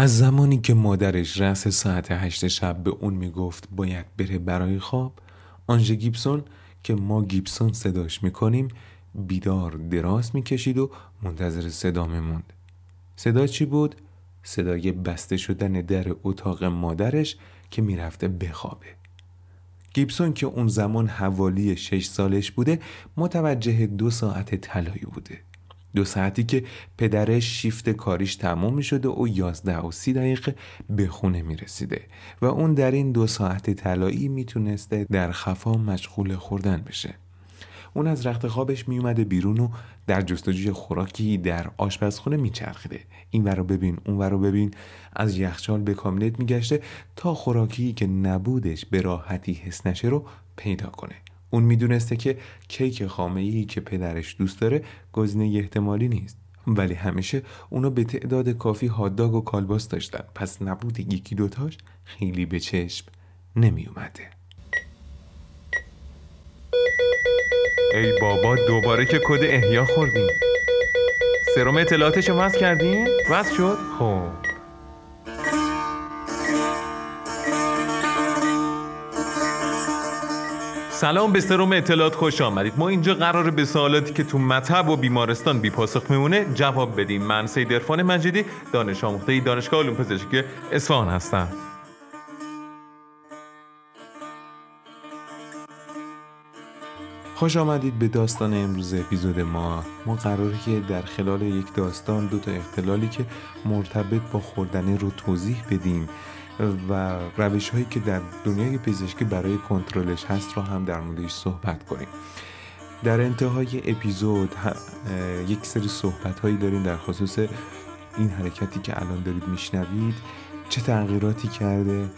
از زمانی که مادرش رأس ساعت هشت شب به اون می‌گفت باید بره برای خواب آنژه گیبسون که ما گیبسون صداش می‌کنیم بیدار دراز می‌کشید و منتظر صدا میموند. صدا چی بود؟ صدای بسته شدن در اتاق مادرش که می‌رفته بخوابه گیبسون که اون زمان حوالی شش سالش بوده متوجه دو ساعت طلایی بوده. دو ساعتی که پدرش شیفت کاریش تمام می شده و یازده و سی دقیقه به خونه می رسیده و اون در این دو ساعت طلایی می‌تونسته در خفا مشغول خوردن بشه. اون از رخت خوابش میومده بیرون و در جستجوی خوراکی در آشپزخونه میچرخیده. این ورا ببین اون ورا ببین. از یخچال به کاملت میگشته تا خوراکی که نبودش به راحتی حس نشه رو پیدا کنه. اون می‌دونسته که کیک خامه ای که پدرش دوست داره گزینه احتمالی نیست. ولی همیشه اونو به تعداد کافی هاداگ و کالباس داشتن. پس نبود یکی دوتاش خیلی به چشم نمی اومده ای بابا دوباره که کد احیا خوردیم. سرم اطلاعاتشو وصل کردین؟ وصل شد؟ خب. سلام به سروم اطلاعات خوش آمدید. ما اینجا قراره به سوالاتی که تو مطب و بیمارستان بی پاسخ میمونه جواب بدیم. من سید ارفان مجیدی دانش آموخته دانشگاه علوم پزشکی اصفهان هستم. خوش آمدید به داستان امروز اپیزود ما. ما قراره که در خلال یک داستان دو تا اختلالی که مرتبط با خوردن رو توضیح بدیم. و روش هایی که در دنیای پزشکی برای کنترلش هست رو هم در موردش صحبت کنیم. در انتهای اپیزود یک سری صحبت هایی داریم در خصوص این حرکتی که الان دارید میشنوید چه تغییراتی کرده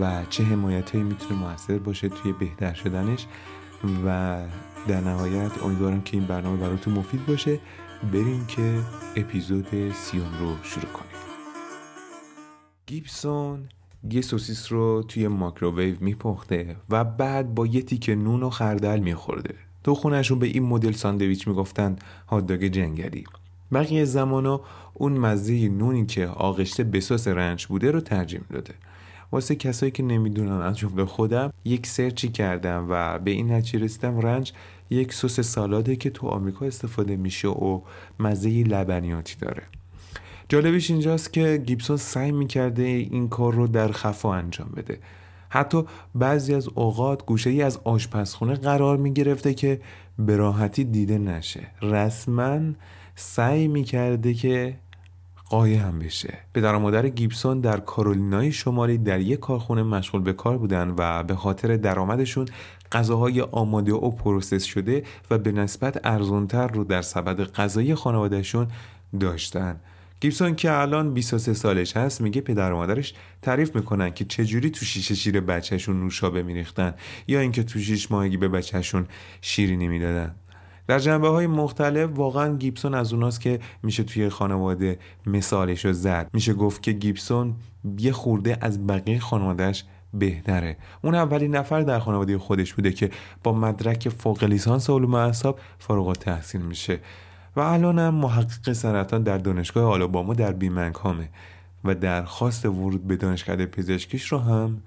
و چه حمایت هایی می‌تونه موثر باشه توی بهتر شدنش. و در نهایت امیدوارم که این برنامه براتون مفید باشه. بریم که اپیزود سیوم رو شروع کنیم. گیبسون یه سوسیس رو توی ماکروویو میپخته و بعد با یه تیکه نون و خردل میخورده. تو خونشون به این مدل ساندویچ می‌گفتن هاداگ جنگلی. بقیه زمانا اون مزه نونی که آغشته بساس رنج بوده رو ترجیح داده. واسه کسایی که نمی‌دونن از جمله خودم یک سرچی کردم و به این نتیجه رسیدم رنج یک سس سالاده که تو آمریکا استفاده میشه و مزه لبنیاتی داره. جالبش اینجاست که گیبسون سعی می‌کرده این کار رو در خفا انجام بده. حتی بعضی از اوقات گوشه ای از آشپزخونه قرار می‌گرفته که به راحتی دیده نشه. رسما سعی می‌کرده که قایم بشه. پدر و مادر گیبسون در کارولینای شمالی در یک کارخونه مشغول به کار بودن و به خاطر درآمدشون غذاهای آماده و process شده و به نسبت ارزونتر رو در سبد غذایی خانوادهشون داشتن. گیبسون که الان 23 سالش هست میگه پدر و مادرش تعریف می‌کنن که چجوری تو شیشه شیر بچهشون نوشابه میریختن یا اینکه تو شیش ماهگی به بچهشون شیرینی می‌دادن در جنبه های مختلف واقعا گیبسون از اوناست که میشه توی خانواده مثالش رو زد. میشه گفت که گیبسون یه خورده از بقیه خانوادهش بهتره. اون اولین نفر در خانواده خودش بوده که با مدرک فوق لیسانس علوم اعصاب فارغ التحصیل میشه. و الانم محقق سرطان در دانشگاه آلاباما در بیمنگهامه و درخواست ورود به دانشکده پزشکیش رو هم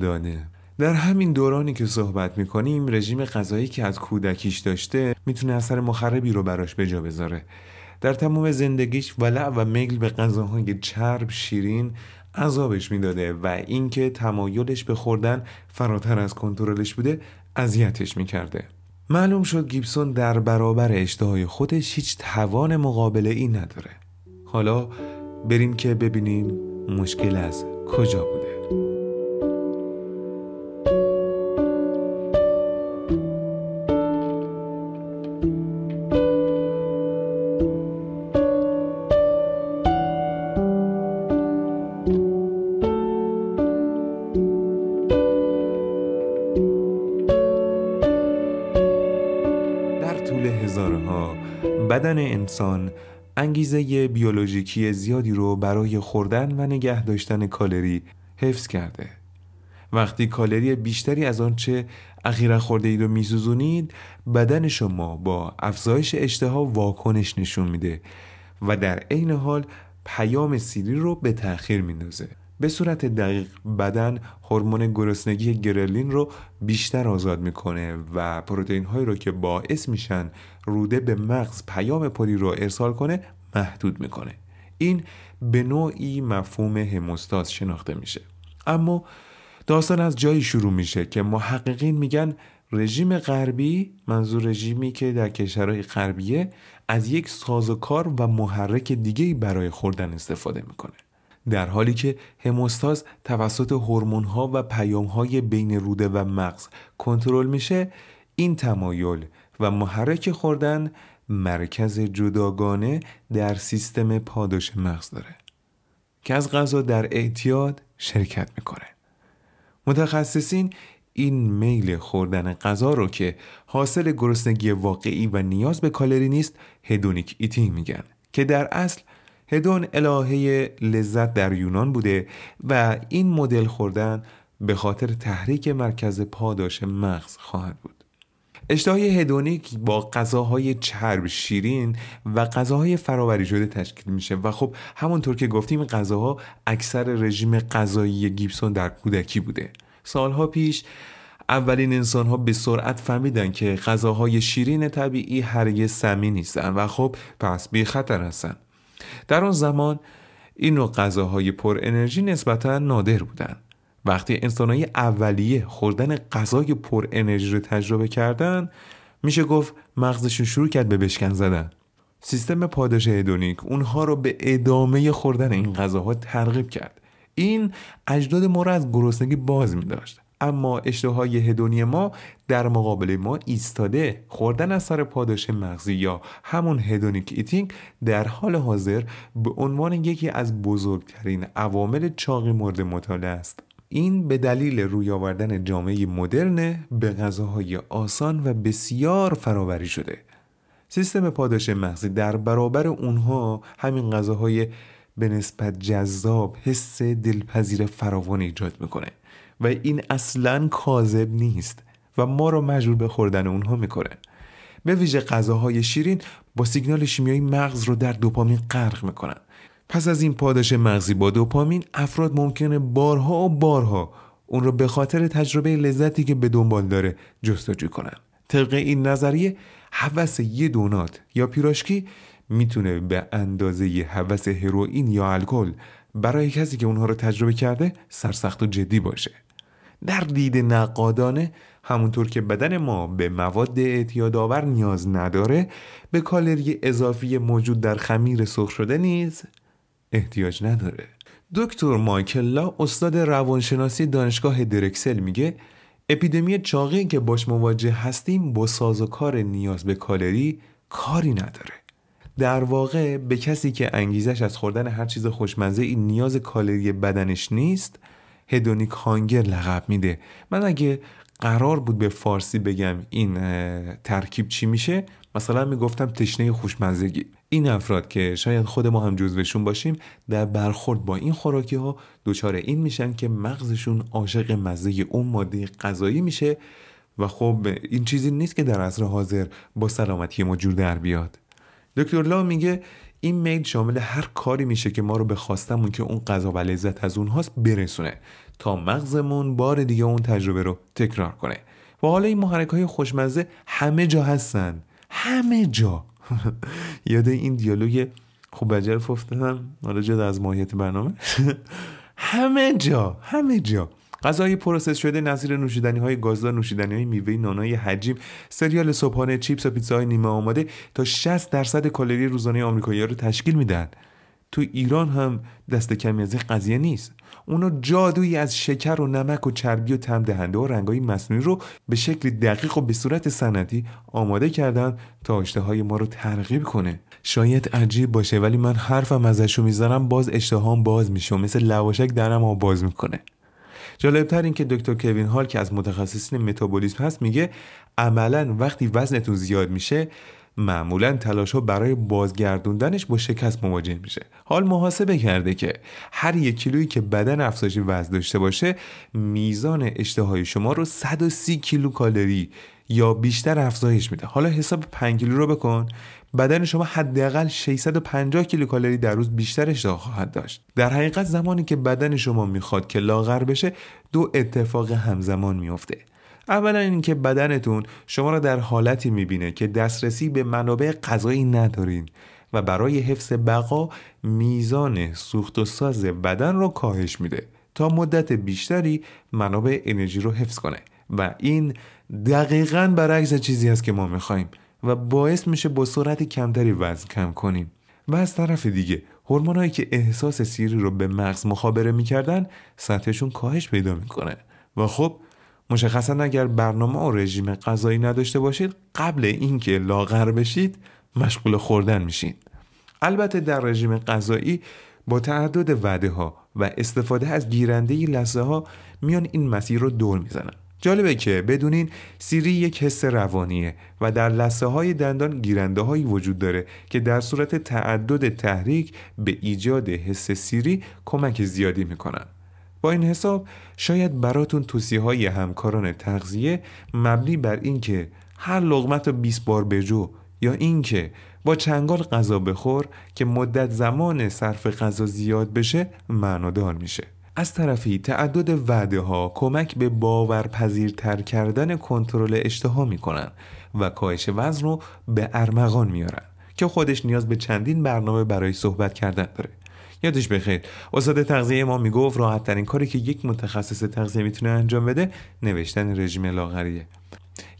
داده. در همین دورانی که صحبت می‌کنیم رژیم غذایی که از کودکیش داشته می‌تونه اثر مخربی رو براش به جا بذاره. در تمام زندگیش ولع و میل به غذاهای چرب شیرین عذابش می‌داده و اینکه تمایلش به خوردن فراتر از کنترلش بوده اذیتش می‌کرده. معلوم شد گیبسون در برابر اشتهای خودش هیچ توان مقابله ای نداره. حالا بریم که ببینیم مشکل از کجا بوده. انسان انگیزه بیولوژیکی زیادی رو برای خوردن و نگه داشتن کالری حفظ کرده. وقتی کالری بیشتری از آنچه اخیرا خورده اید و میسوزونید بدن شما با افزایش اشتها واکنش نشون میده و در عین حال پیام سیری رو به تأخیر میندازه. به صورت دقیق بدن هورمون گرسنگی گرلین رو بیشتر آزاد می‌کنه و پروتئین هایی رو که باعث میشن روده به مغز پیام پلی رو ارسال کنه محدود می‌کنه. این به نوعی مفهوم هموستاز شناخته میشه. اما داستان از جایی شروع میشه که محققین میگن رژیم غربی منظور رژیمی که در کشورهای غربیه از یک سازوکار و محرک دیگه برای خوردن استفاده می‌کنه. در حالی که هموستاز توسط ها و های بین روده و مغز کنترل میشه این تمایل و محرک خوردن مرکز جداگانه در سیستم پاداش مغز داره که از غذا در اعتیاد شرکت می‌کنه. متخصصین این میل خوردن غذا رو که حاصل گرسنگی واقعی و نیاز به کالری نیست hedonic eating میگن که در اصل هدون الهه لذت در یونان بوده و این مدل خوردن به خاطر تحریک مرکز پاداش مغز خواهد بود. اشتهای هدونیک با غذاهای چرب شیرین و غذاهای فراوری شده تشکیل میشه و خب همونطور که گفتیم غذاها اکثر رژیم غذایی گیبسون در کودکی بوده. سالها پیش اولین انسان ها به سرعت فهمیدن که غذاهای شیرین طبیعی هرگز سمی نیستن و خب پس بی خطر هستن. در آن زمان این نوع غذاهای پر انرژی نسبتا نادر بودند. وقتی انسانهای اولیه خوردن غذای پر انرژی رو تجربه کردن میشه گفت مغزشون شروع کرد به بشکن زدن. سیستم پاداش hedonic اونها رو به ادامه خوردن این غذاها ترغیب کرد. این اجداد ما رو از گرسنگی باز می داشت اما اشتهای هدونی ما در مقابل ما ایستاده خوردن از سر پاداش مغزی یا همون hedonic eating در حال حاضر به عنوان یکی از بزرگترین عوامل چاقی مورد مطالعه است. این به دلیل روی آوردن جامعه مدرن به غذاهای آسان و بسیار فراوری شده. سیستم پاداش مغزی در برابر اونها همین غذاهای به نسبت جذاب حس دلپذیر فراوان ایجاد می‌کنه. و این اصلا کاذب نیست و ما رو مجبور به خوردن اونها می‌کنه. به ویژه غذاهای شیرین با سیگنال شیمیایی مغز رو در دوپامین غرق می‌کنن. پس از این پاداش مغزی با دوپامین افراد ممکنه بارها و بارها اون رو به خاطر تجربه لذتی که به دنبال داره جستجو کنن. طبق این نظریه هوس یه دونات یا پیراشکی می‌تونه به اندازه هوس هروئین یا الکل برای کسی که اونها رو تجربه کرده سرسخت و جدی باشه. در دید نقادانه همونطور که بدن ما به مواد اعتیادآور نیاز نداره به کالری اضافی موجود در خمیر سرخ شده نیز احتیاج نداره. دکتر مایکل لا استاد روانشناسی دانشگاه درکسل میگه اپیدمی چاقی که باش مواجه هستیم با سازوکار نیاز به کالری کاری نداره. در واقع به کسی که انگیزش از خوردن هر چیز خوشمزه این نیاز کالری بدنش نیست هدونیک هانگر لقب میده. من اگه قرار بود به فارسی بگم این ترکیب چی میشه مثلا می‌گفتم تشنه خوشمزگی. این افراد که شاید خود ما هم جزوشون باشیم در برخورد با این خوراکی ها دچار این میشن که مغزشون عاشق مزه اون ماده غذایی میشه و خب این چیزی نیست که در عصر حاضر با سلامتی ما جور در بیاد. دکتر لا میگه این میل شامل هر کاری میشه که ما رو به خواستمون که اون غذا و لذت از اونهاست برسونه تا مغزمون بار دیگه اون تجربه رو تکرار کنه. و حالا این محرک های خوشمزه همه جا هستن. همه جا. یاد این دیالوگ خوب بد جلف افتادم. حالا جدا از ماهیت برنامه. همه جا همه جا. غذای process شده نظیر نوشیدنی های گازدار نوشیدنی های میوه نانای حجیم cereal صبحانه چیپس و پیتزاهای نیمه آماده تا 60 درصد کالری روزانه آمریکایی‌ها رو تشکیل میدن تو ایران هم دست کمی از این قضیه نیست. اونا جادویی از شکر و نمک و چربی و تم دهنده و رنگای مصنوعی رو به شکل دقیق و به صورت سنتی آماده کردن تا اشتهای ما رو ترغیب کنه. شاید عجیب باشه ولی من حرفم ازشو می‌ذارم باز اشتهام باز میشه مثل لواشک درم ها باز می‌کنه. جالبتر این که دکتر کوین هال که از متخصصین متابولیسم هست میگه عملا وقتی وزنتون زیاد میشه معمولا تلاش ها برای بازگردوندنش با شکست مواجه میشه. حال محاسبه کرده که هر یک کیلویی که بدن افزایش وزن داشته باشه میزان اشتهای شما رو 130 کیلو کالری یا بیشتر افزایش میده. حالا حساب 5 کیلو رو بکن. بدن شما حداقل 650 کیلوکالری در روز بیشتر اشتها خواهد داشت. در حقیقت زمانی که بدن شما می‌خواد که لاغر بشه دو اتفاق همزمان میفته اولا اینکه بدنتون شما را در حالتی می‌بینه که دسترسی به منابع غذایی ندارین و برای حفظ بقا میزان سوخت و ساز بدن رو کاهش میده تا مدت بیشتری منابع انرژی رو حفظ کنه. و این دقیقا برعکس چیزی است که ما می‌خوایم و باعث میشه با سرعت کمتری وزن کم کنیم. و از طرف دیگه هورمونایی که احساس سیری رو به مغز مخابره می‌کردن سطحشون کاهش پیدا می‌کنه. و خب مشخصا اگر برنامه و رژیم غذایی نداشته باشید قبل اینکه لاغر بشید مشغول خوردن میشین. البته در رژیم غذایی با تعدد وعده ها و استفاده از گیرنده لحظه ها میان این مسیر رو دور می‌زنن. جالبه که بدونین سیری یک حس روانیه و در لسه های دندان گیرنده هایی وجود داره که در صورت تعدد تحریک به ایجاد حس سیری کمک زیادی می‌کنن. با این حساب شاید براتون توصیه های همکاران تغذیه مبنی بر اینکه هر لغمت رو 20 بار بجو یا اینکه با چنگال غذا بخور که مدت زمان صرف غذا زیاد بشه معنادار میشه. از طرفی تعدد وعده ها کمک به باورپذیرتر کردن کنترل اشتها می‌کنن و کاهش وزن رو به ارمغان میارن که خودش نیاز به چندین برنامه برای صحبت کردن داره. یادش بخیر استاد تغذیه ما می‌گفت راحت ترین کاری که یک متخصص تغذیه می‌تونه انجام بده نوشتن رژیم لاغریه.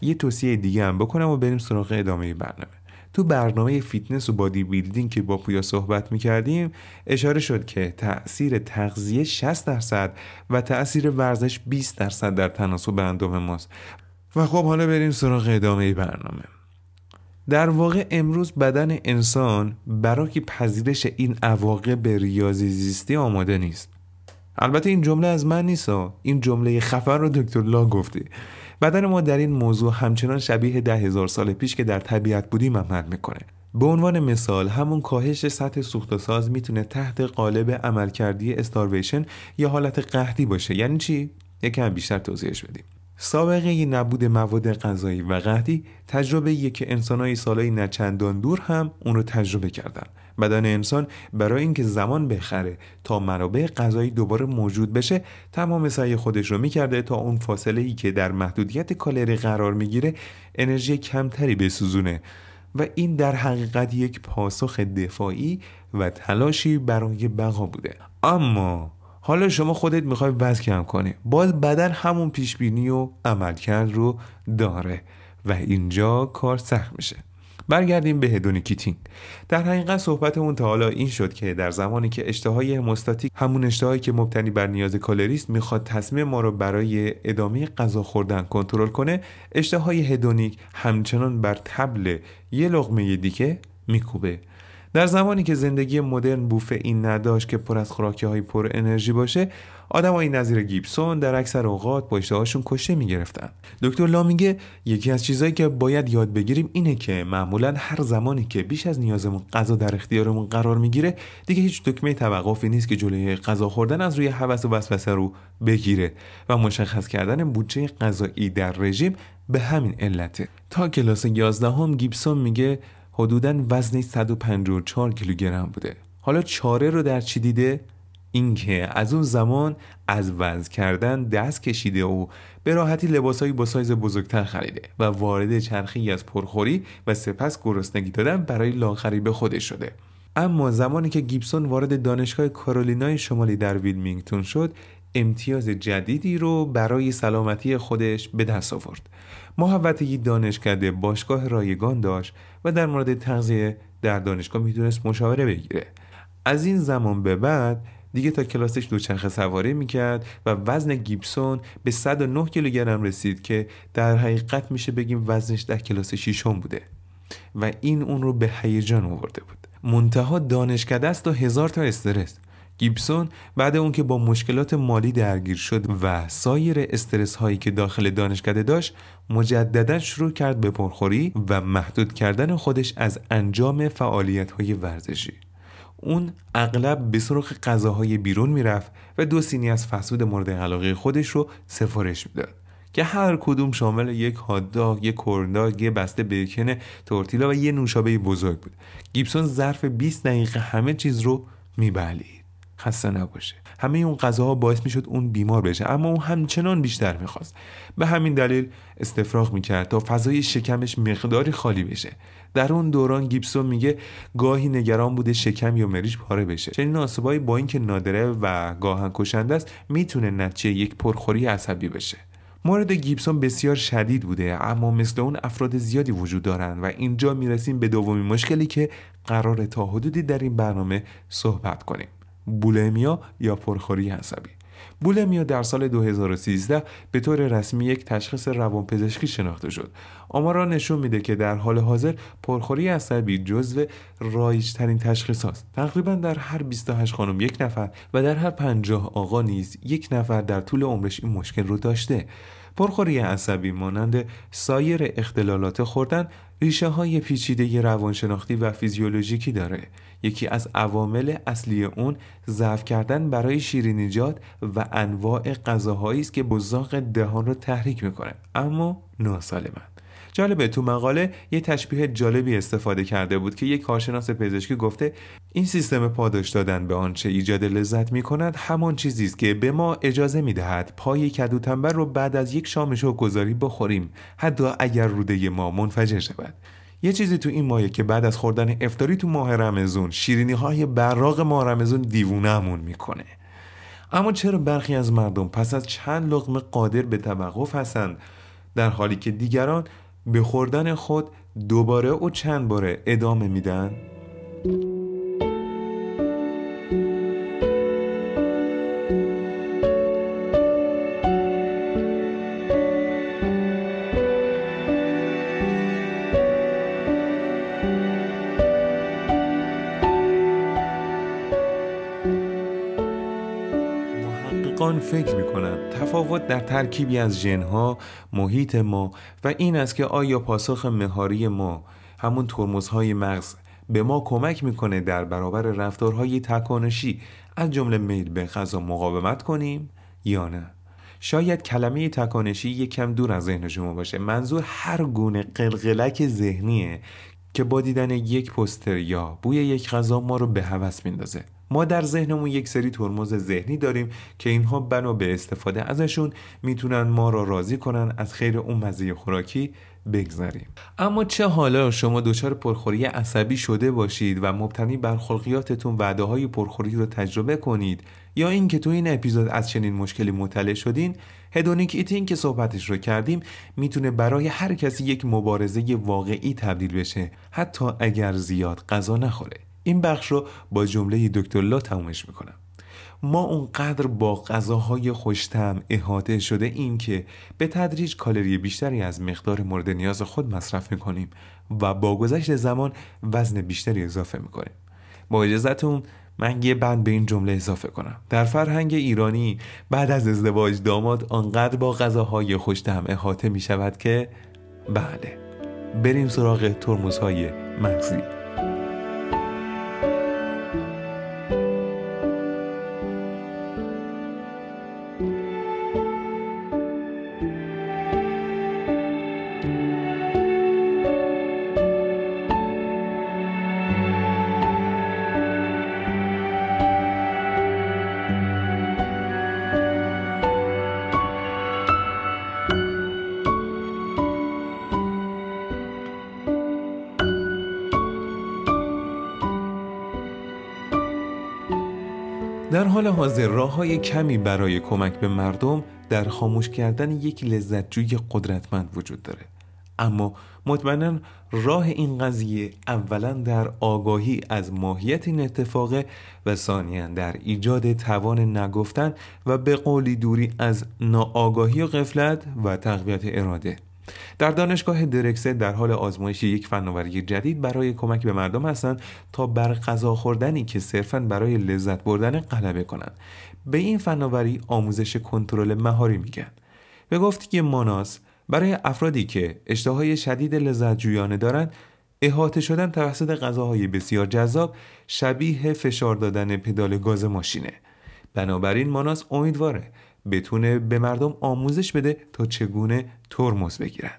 یه توصیه دیگه هم بکنم و بریم سراغ ادامه برنامه. تو برنامه فیتنس و body building که با پویا صحبت می‌کردیم اشاره شد که تاثیر تغذیه 60 درصد و تاثیر ورزش 20 درصد در تناسب اندام ماست. و خب حالا بریم سراغ ادامه برنامه. در واقع امروز بدن انسان برای پذیرش این عواقب ریاضی زیستی آماده نیست. البته این جمله از من نیست این جمله خفر رو دکتر لا گفته. بدن ما در این موضوع همچنان شبیه ده هزار سال پیش که در طبیعت بودیم عمل می‌کنه. به عنوان مثال همون کاهش سطح سوخت ساز می‌تونه تحت قالب عملکردی استارویشن یا حالت قحطی باشه. یعنی چی؟ یکم بیشتر توضیحش بدیم. سابقه نبود مواد غذایی و قحطی تجربه که انسانهای سالهای نچندان دور هم اون رو تجربه کردن. بدن انسان برای اینکه زمان بخره تا منابع غذایی دوباره موجود بشه تمام سعی خودش رو می‌کرده تا اون فاصله ای که در محدودیت کالری قرار می‌گیره انرژی کمتری بسوزونه. و این در حقیقت یک پاسخ دفاعی و تلاشی برای بقا بوده. اما حالا شما خودت می‌خوای وزن کم کنی. باز بدن همون پیشبینی و عملکرد رو داره و اینجا کار سخت میشه. برگردیم به hedonic eating در حقیقت صحبتمون تا حالا این شد که در زمانی که اشتهای homeostatic همون اشتهایی که مبتنی بر نیاز کالریست می‌خواد تصمیم ما رو برای ادامه غذا خوردن کنترل کنه اشتهای hedonic همچنان بر طبل یه لغمه دیگه میکوبه. در زمانی که زندگی مدرن بوفه این نداشت که پر از خوراکی های پر انرژی باشه آدمایی نظیر گیبسون در اکثر اوقات با اشتهاشون کشته می‌گرفتن دکتر لا میگه یکی از چیزهایی که باید یاد بگیریم اینه که معمولا هر زمانی که بیش از نیازمون غذا در اختیارمون قرار می‌گیره دیگه هیچ دکمه توقفی نیست که جلوی غذا خوردن از روی هوس و وسوسه رو بگیره و مشخص کردن بودجه غذایی در رژیم به همین علته. تا کلاس 11 هم گیبسون میگه حدودا وزنش 154 کیلوگرم بوده. حالا چاره رو در چی دیده؟ اینکه از اون زمان از وزن کردن دست کشیده و به راحتی لباسهایی با سایز بزرگتر خریده و وارد چرخی از پرخوری و سپس گرسنگی دادن برای لاغری به خودش شده. اما زمانی که گیبسون وارد دانشگاه کارولینای شمالی در ویلمینگتون شد امتیاز جدیدی رو برای سلامتی خودش به دست آورد. محوطه دانشکده باشگاه رایگان داشت و در مورد تغذیه در دانشگاه می‌تونست مشاوره بگیره. از این زمان به بعد دیگه تا کلاسش دوچرخه سواری می‌کرد و وزن گیبسون به 109 کیلوگرم رسید که در حقیقت میشه بگیم وزنش در کلاس شیشم بوده و این اون رو به هیجان آورده بود. منتها دانشکده است و هزار تا استرس. گیبسون بعد اون که با مشکلات مالی درگیر شد و سایر استرس هایی که داخل دانشکده داشت مجددا شروع کرد به پرخوری و محدود کردن خودش از انجام فعالیت های ورزشی. اون اغلب به سرخ غذاهای بیرون می‌رفت و دو سینی از فسود مورد علاقه خودش رو سفارش می‌داد که هر کدوم شامل یک هاتداگ، یک کورنداگ، یه بسته بیکن تورتیلا و یه نوشابه بزرگ بود. گیبسون ظرف 20 دقیقه همه چیز رو میبلید. خسته نباشه. همه اون غذاها باعث می‌شد اون بیمار بشه اما اون همچنان بیشتر می‌خواست به همین دلیل استفراغ می‌کرد تا فضای شکمش مقداری خالی بشه در اون دوران گیبسون میگه گاهی نگران بوده شکم یا مریض پاره بشه. چنین آسیبایی با اینکه نادره و گاهن کشنده است می‌تونه نتیجه یک پرخوری عصبی بشه. مورد گیبسون بسیار شدید بوده اما مثل اون افراد زیادی وجود دارن و اینجا می‌رسیم به دومین مشکلی که قرار تا حدودی در این برنامه صحبت کنیم. بولمیا یا پرخوری عصبی؟ بولمیا در سال 2013 به طور رسمی یک تشخیص روانپزشکی شناخته شد. آمارا نشون میده که در حال حاضر پرخوری عصبی جزو رایجترین تشخیص هاست. تقریبا در هر 28 خانم یک نفر و در هر 50 آقا نیز یک نفر در طول عمرش این مشکل رو داشته. پرخوری عصبی مانند سایر اختلالات خوردن ریشه های پیچیده روانشناختی و فیزیولوژیکی داره یکی از عوامل اصلی اون ضعف کردن برای شیرینیجات و انواع غذاهایی است که بزاق دهان رو تحریک می‌کنه. اما ناسالمن جالبه تو مقاله یه تشبیه جالبی استفاده کرده بود که یک کارشناس پزشکی گفته این سیستم پاداش دادن به آنچه ایجاد لذت می کند همان چیزی است که به ما اجازه می دهد پای کدو تنبر رو بعد از یک شام گذاری بخوریم حتی اگر روده ما منفجر شود. یه چیزی تو این مایه که بعد از خوردن افتاری تو ماه رمزون شیرینی های براغ ماه رمزون دیوونهمون می‌کنه اما چرا برخی از مردم پس از چند لغمه قادر به توقف هستند در حالی که دیگران به خوردن خود دوباره و چند باره ادامه میدن؟ فکر می کنند تفاوت در ترکیبی از ژنها، محیط ما و این است که آیا پاسخ مهاری ما همون ترمزهای مغز به ما کمک می‌کنه در برابر رفتارهای تکانشی از جمله میل به غذا مقاومت کنیم یا نه؟ شاید کلمه تکانشی یکم دور از ذهن شما باشه. منظور هر گونه قلقلک ذهنیه که با دیدن یک پستر یا بوی یک غذا ما رو به هوس میندازه. ما در ذهنمون یک سری ترمز ذهنی داریم که اینها بنا به استفاده ازشون می‌تونن ما را راضی کنن از خیر اون مزه خوراکی بگذاریم اما چه حالا شما دچار پرخوری عصبی شده باشید و مبتنی بر خلقیاتتون وعده های پرخوری رو تجربه کنید یا اینکه تو این اپیزود از چنین مشکلی مطلع شدین هدونیک ایتین که صحبتش رو کردیم می‌تونه برای هر کسی یک مبارزه واقعی تبدیل بشه حتی اگر زیاد غذا نخوره. این بخش رو با جمله دکتر لا تمومش می‌کنم. ما اونقدر با غذاهای خوشتم احاطه شده این که به تدریج کالری بیشتری از مقدار مورد نیاز خود مصرف می‌کنیم و با گذشت زمان وزن بیشتری اضافه می‌کنیم. با اجازتون من یه بند به این جمله اضافه کنم. در فرهنگ ایرانی بعد از ازدواج داماد آنقدر با غذاهای خوشتم احاطه می شود که بله بریم سراغ ترمزهای مغزی. های کمی برای کمک به مردم در خاموش کردن یک لذتجوی قدرتمند وجود داره. اما مطمئنا راه این قضیه اولا در آگاهی از ماهیت این اتفاقه و ثانیا در ایجاد توان نگفتن و به قولی دوری از ناآگاهی و قفلت و تقویت اراده. در دانشگاه درکسه در حال آزمایش یک فناوری جدید برای کمک به مردم هستند تا بر غذا خوردنی که صرفا برای لذت بردن غلبه کنند. به این فناوری آموزش کنترل مهاری میگن. به گفتی ماناس برای افرادی که اشتهای شدید لذت جویانه دارند احاطه شدن توسط غذاهای بسیار جذاب شبیه فشار دادن پدال گاز ماشینه. بنابراین ماناس امیدواره بتونه به مردم آموزش بده تا چگونه ترمز بگیرن.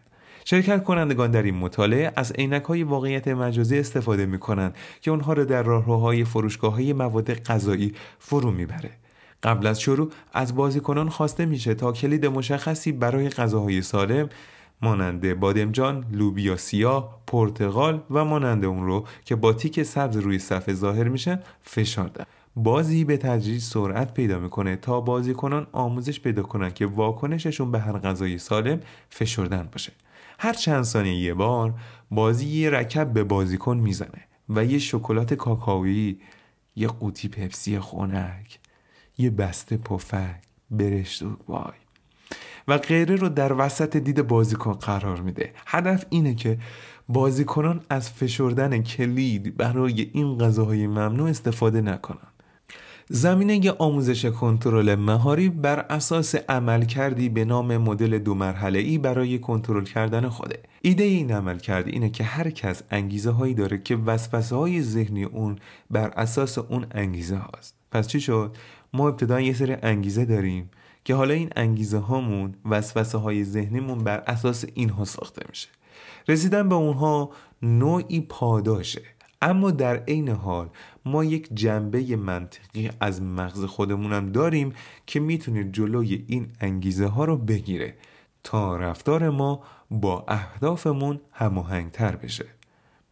شرکت کنندگان در این مطالعه از عینک های واقعیت مجازی استفاده می کنند که اونها را در راهروهای فروشگاه های مواد غذایی فرو می‌بره. قبل از شروع از بازیکنان خواسته میشه تا کلید مشخصی برای غذاهای سالم مانند بادمجان، لوبیا سیاه، پرتغال و مانند اون رو که با تیک سبز روی صفحه ظاهر میشن فشار دن. بازی به تدریج سرعت پیدا می‌کنه تا بازیکنان آموزش پیدا کنن که واکنششون به هر غذای سالم فشردن باشه. هر چند ثانیه یه بار بازی یه رکب به بازیکن می‌زنه و یه شکلات کاکائویی، یه قوطی پپسی خنک، یه بسته پفک، برشت و وای. و غیره رو در وسط دید بازیکن قرار میده. هدف اینه که بازیکنان از فشردن کلید برای این غذاهای ممنوع استفاده نکنن. زمینه آموزش کنترل مهاری بر اساس عمل کردی به نام مدل دو مرحله ای برای کنترل کردن خوده. ایده این عمل کردی اینه که هر کس انگیزه هایی داره که وسوسه های ذهنی اون بر اساس اون انگیزه هاست. پس چی شد؟ ما ابتدا یه سری انگیزه داریم که حالا این انگیزه هامون وسوسه های ذهنیمون بر اساس اینها ساخته میشه. رسیدن به اونها نوعی پاداشه. اما در عین حال ما یک جنبه منطقی از مغز خودمونم داریم که می‌تونه جلوی این انگیزه ها رو بگیره تا رفتار ما با اهدافمون هماهنگتر بشه.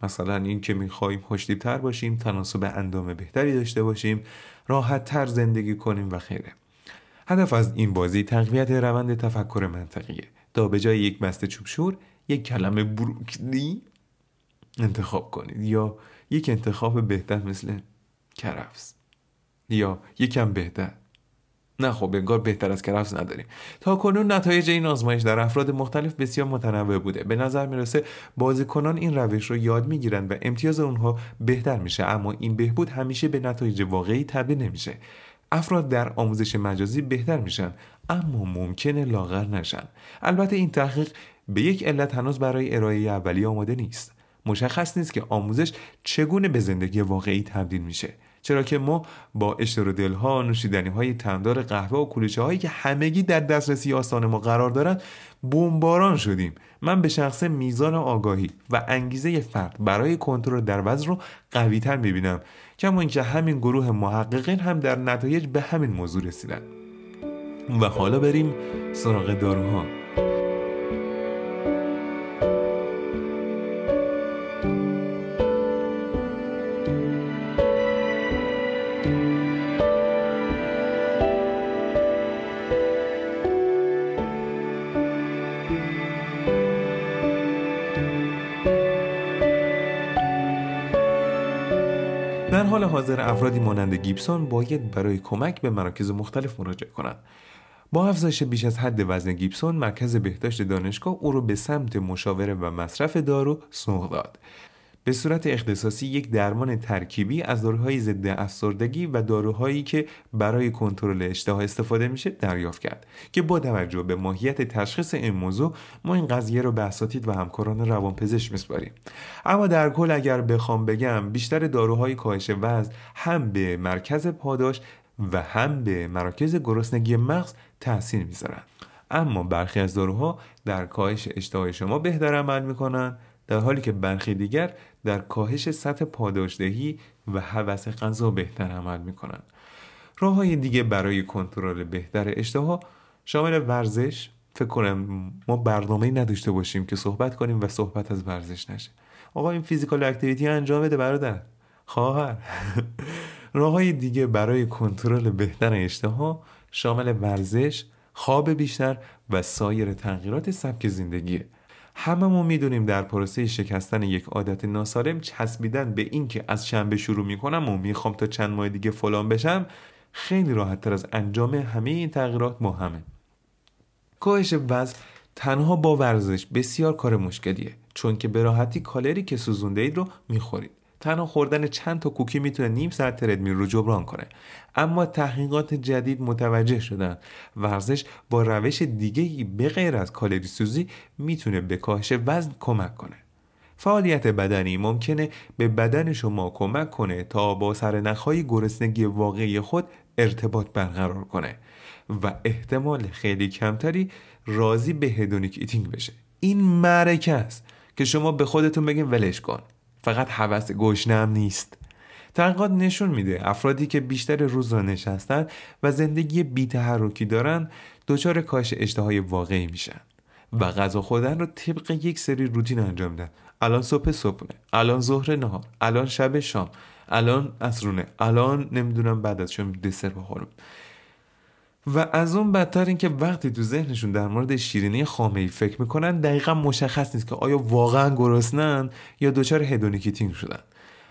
مثلا این که می‌خواهیم خوشتیبتر باشیم تناسب اندام بهتری داشته باشیم راحت تر زندگی کنیم و خیره. هدف از این بازی تقویت روند تفکر منطقیه. تا به جای یک بسته چوبشور یک کلمه بروکلی انتخاب کنید. یا یک انتخاب بهتر مثل کرفس. یا یکم بهتر. نه خب انگار بهتر از کرفس نداریم. تا کنون نتایج این آزمایش در افراد مختلف بسیار متنوع بوده. به نظر می‌رسه بازیکنان این روش رو یاد می‌گیرن و امتیاز اونها بهتر میشه. اما این بهبود همیشه به نتایج واقعی تبدیل نمیشه. افراد در آموزش مجازی بهتر میشن اما ممکنه لاغر نشن. البته این تحقیق به یک علت هنوز برای ارائه اولیه آماده نیست. مشخص نیست که آموزش چگونه به زندگی واقعی تبدیل میشه. چرا که ما با اشتر دلها نوشیدنی های تندار قهوه و کلوچه هایی که همگی در دسترسی آسان ما قرار دارن بمباران شدیم. من به شخص میزان آگاهی و انگیزه فرد برای کنترل در وزن رو قوی تر می‌بینم. کما اینکه همین گروه محققین هم در نتایج به همین موضوع رسیدن. و حالا بریم سراغ داروها. افرادی مانند گیبسون باید برای کمک به مراکز مختلف مراجعه کنند. با افزایش بیش از حد وزن گیبسون مرکز بهداشت دانشگاه او را به سمت مشاوره و مصرف دارو سوق داد. به صورت اختصاصی یک درمان ترکیبی از داروهای ضد افسردگی و داروهایی که برای کنترل اشتها استفاده میشه دریافت کرد که با توجه به ماهیت تشخیص این موضوع ما این قضیه رو به اساتید و همکاران روانپزشک میسپاریم. اما در کل اگر بخوام بگم بیشتر داروهای کاهش وزن هم به مرکز پاداش و هم به مراکز گرسنگی مغز تاثیر می‌ذارن. اما برخی از داروها در کاهش اشتهای شما بهتر عمل می‌کنن در حالی که برخی دیگر در کاهش سطح پاداشدهی و هوس غذا بهتر عمل می کنند. راه های دیگه برای کنترل بهتر اشتها شامل ورزش فکر کنم ما برنامه نداشته باشیم که صحبت کنیم و صحبت از ورزش نشه. آقا این فیزیکال اکتیویتی انجام بده برادر. خواهر. راه های دیگه برای کنترل بهتر اشتها شامل ورزش خواب بیشتر و سایر تغییرات سبک زندگیه. هممون می‌دونیم در پروسه شکستن یک عادت ناسالم چسبیدن به اینکه از شنبه شروع می‌کنم و می‌خوام تا چند ماه دیگه فلان بشم خیلی راحت تر از انجام همه این تغییرات مهمه کاهش وزن تنها با ورزش بسیار کار مشکلیه چون که به راحتی کالری که سوزونده اید رو می‌خورید. تنها خوردن چند تا کوکی می‌تونه نیم ساعت تردمیل رو جبران کنه. اما تحقیقات جدید متوجه شدن ورزش با روش دیگه به غیر از کالری سوزی می‌تونه به کاهش وزن کمک کنه. فعالیت بدنی ممکنه به بدن شما کمک کنه تا با سرنخهای گرسنگی واقعی خود ارتباط برقرار کنه و احتمال خیلی کمتری راضی به hedonic eating بشه. این معرکه است که شما به خودتون بگین ولش کن. فقط هوس گشنه هم نیست. تحقیقات نشون میده افرادی که بیشتر روز را نشستن و زندگی بیتحرکی دارن دچار کاهش اشتهای واقعی میشن و غذا خوردن رو طبق یک سری روتین انجام میدن الان صبح صبحونه الان ظهر نهار الان شب شام الان عصرونه الان نمی‌دونم بعد از شام دسر بخورم. و از اون بدتر اینکه وقتی تو ذهنشون در مورد شیرینی خامه ای فکر می‌کنن دقیقا مشخص نیست که آیا واقعا گرسنن یا دچار hedonic eating شدن.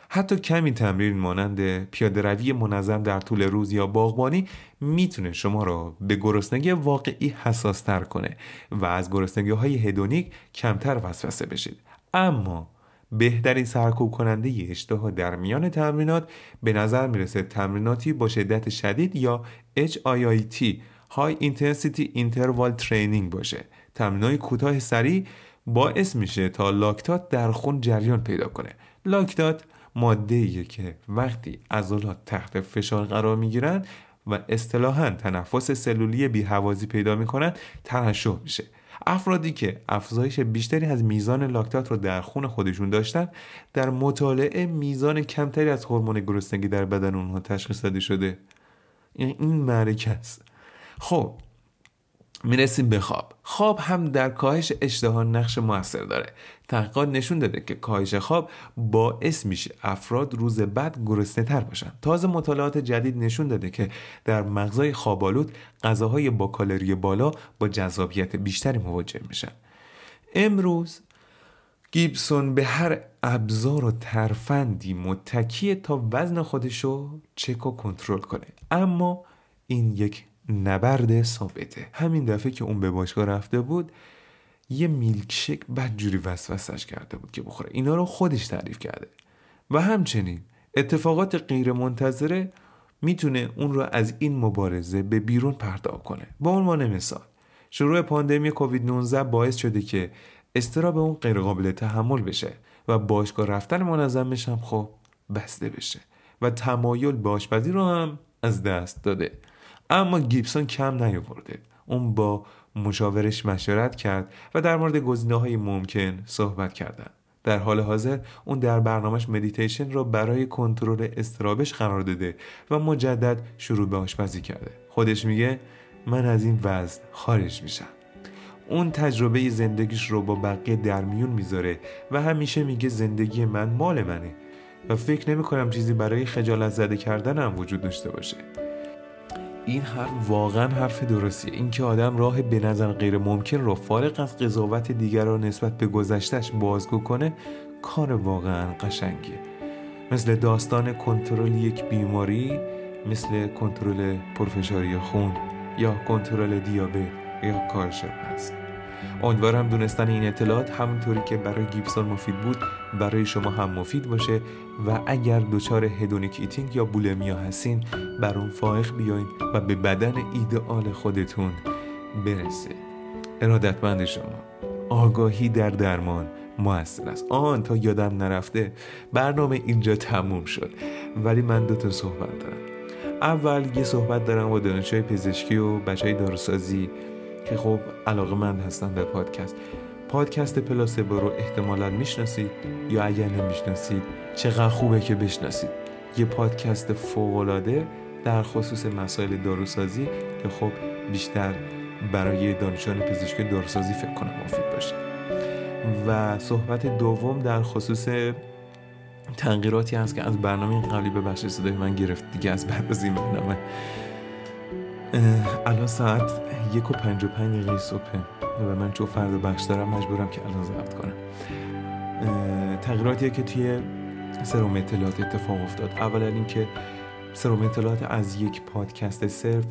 حتی کمی تمرین مانند پیاده روی منظم در طول روز یا باغبانی می‌تونه شما را به گرسنگی واقعی حساس تر کنه و از گرسنگی های هدونیک کمتر وسوسه بشید. اما بهترین سرکوب کننده اشتها در میان تمرینات به نظر می‌رسه تمریناتی با شدت شدید یا HIIT High Intensity Interval Training باشه. تمرینای کوتاه سریع باعث میشه تا لاکتات در خون جریان پیدا کنه. لاکتات ماده که وقتی عضلات تحت فشار قرار می‌گیرن و اصطلاحا تنفس سلولی بیهوازی پیدا می‌کنن ترشح میشه. افرادی که افزایش بیشتری از میزان لاکتات رو در خون خودشون داشتن در مطالعه میزان کمتری از هورمون گرسنگی در بدن اونها تشخیص داده شده. این معرکه است. خب می‌رسیم به خواب. خواب هم در کاهش اشتها نقش موثر داره. تحقیقات نشون داده که کاهش خواب باعث میشه افراد روز بعد گرسنه تر باشن. تازه مطالعات جدید نشون داده که در مغزای خوابالود غذاهای با کالری بالا با جذابیت بیشتری مواجه میشن. امروز گیبسون به هر ابزار و ترفندی متکیه تا وزن خودشو چک و کنترل کنه. اما این یک نبرد ثابته. همین دفعه که اون به باشگاه رفته بود یه میلکشک بدجوری وسوسش کرده بود که بخوره. اینا رو خودش تعریف کرده. و همچنین اتفاقات غیر منتظره می‌تونه اون رو از این مبارزه به بیرون پرتاب کنه. با عنوان مثال شروع پاندمی کووید 19 باعث شده که استراب اون غیر قابل تحمل بشه و باشگاه رفتن منظمش هم خب بسته بشه و تمایل به آشپزی رو هم از دست داده. اما گیبسون کم نیاورده. اون با مشاورش مشورت کرد و در مورد گزینه های ممکن صحبت کردند در حال حاضر اون در برنامهش مدیتیشن را برای کنترل استرابش قرار داده و مجدد شروع به آشپزی کرده. خودش میگه من از این وضع خارج میشم. اون تجربه زندگیش رو با بقیه در میون می‌ذاره و همیشه میگه زندگی من مال منه و فکر نمی کنم چیزی برای خجالت زده کردنم وجود داشته باشه. این حرف واقعا حرف درستیه. اینکه آدم راه به نظر غیر ممکن رو فارغ از قضاوت دیگر را نسبت به گذشتش بازگو کنه کار واقعا قشنگیه. مثل داستان کنترل یک بیماری مثل کنترل پرفشاری خون یا کنترل دیابت یا کارشب است امیدوارم دونستن این اطلاعات همونطوری که برای گیبسون مفید بود برای شما هم مفید باشه. و اگر دچار hedonic eating یا bulimia هستین بر اون فائق بیاین و به بدن ایدئال خودتون برسه ارادتمند شما. آگاهی در درمان موثر است. آن تا یادم نرفته برنامه اینجا تموم شد. ولی من دو تا صحبت دارم. اول یه صحبت دارم با دانشجوی پزشکی و بچه های داروسازی. که خب علاقه من هستم به پادکست. پادکست پلاسبو رو احتمالا می‌شناسید یا اگر نمی‌شناسید چقدر خوبه که بشناسید. یه پادکست فوقالعاده در خصوص مسائل داروسازی که خب بیشتر برای دانشان پزشکی داروسازی فکر کنم مفید باشه. و صحبت دوم در خصوص تغییراتی هست که از برنامه قبلی به بخش صدای من گرفت. دیگه از بعد از این برنامه الان ساعت یک و پنج و پنج دقیقه صبحه و من چون فردا بخش دارم مجبورم که الان ضبط کنم. تغییراتی که توی سروم اطلاعات اتفاق افتاد. اولا اینکه سروم اطلاعات از یک پادکست صرف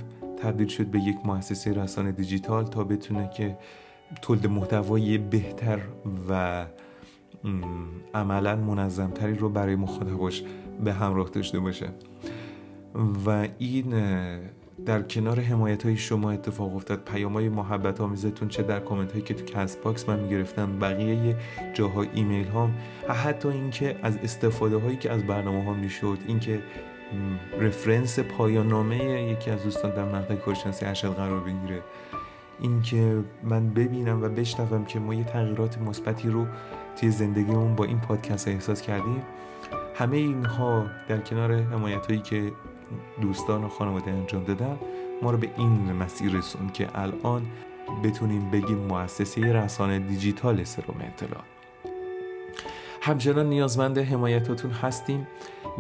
تبدیل شد به یک مؤسسه رسانه دیجیتال تا بتونه که تولید محتوای بهتر و عملا منظمتری رو برای مخاطباش به همراه داشته باشه. و این در کنار حمایت های شما اتفاق افتاد. پیام های محبت آمیزتون چه در کامنت هایی که تو Castbox من می‌گرفتم بقیه جاها ایمیل هام. حتی اینکه از استفاده هایی که از برنامه ها می‌شد اینکه رفرنس پایان نامه یکی از دوستان در مقطع کارشناسی ارشد قرار بگیره. اینکه من ببینم و بشنوم که ما یه تغییرات مثبتی رو توی زندگیمون با این پادکست احساس کردیم. همه اینها در کنار حمایت هایی که دوستان و خانواده انجام دادن ما رو به این مسیر رسون که الان بتونیم بگیم مؤسسه رسانه دیجیتال سروم اطلاع. همچنان نیازمند حمایتاتون هستیم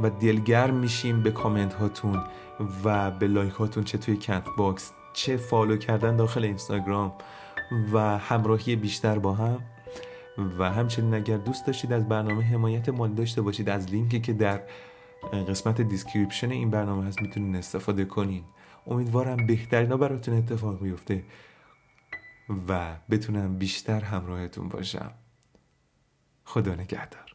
و دلگرم میشیم به کامنت هاتون و به like هاتون چه توی Castbox چه follow کردن داخل اینستاگرام و همراهی بیشتر با هم. و همچنین اگر دوست داشتید از برنامه حمایت مالی داشته باشید از لینکی که در قسمت description این برنامه هست می‌تونید استفاده کنین. امیدوارم بهترینا براتون اتفاق میفته و بتونم بیشتر همراهتون باشم. خدا نگهدار.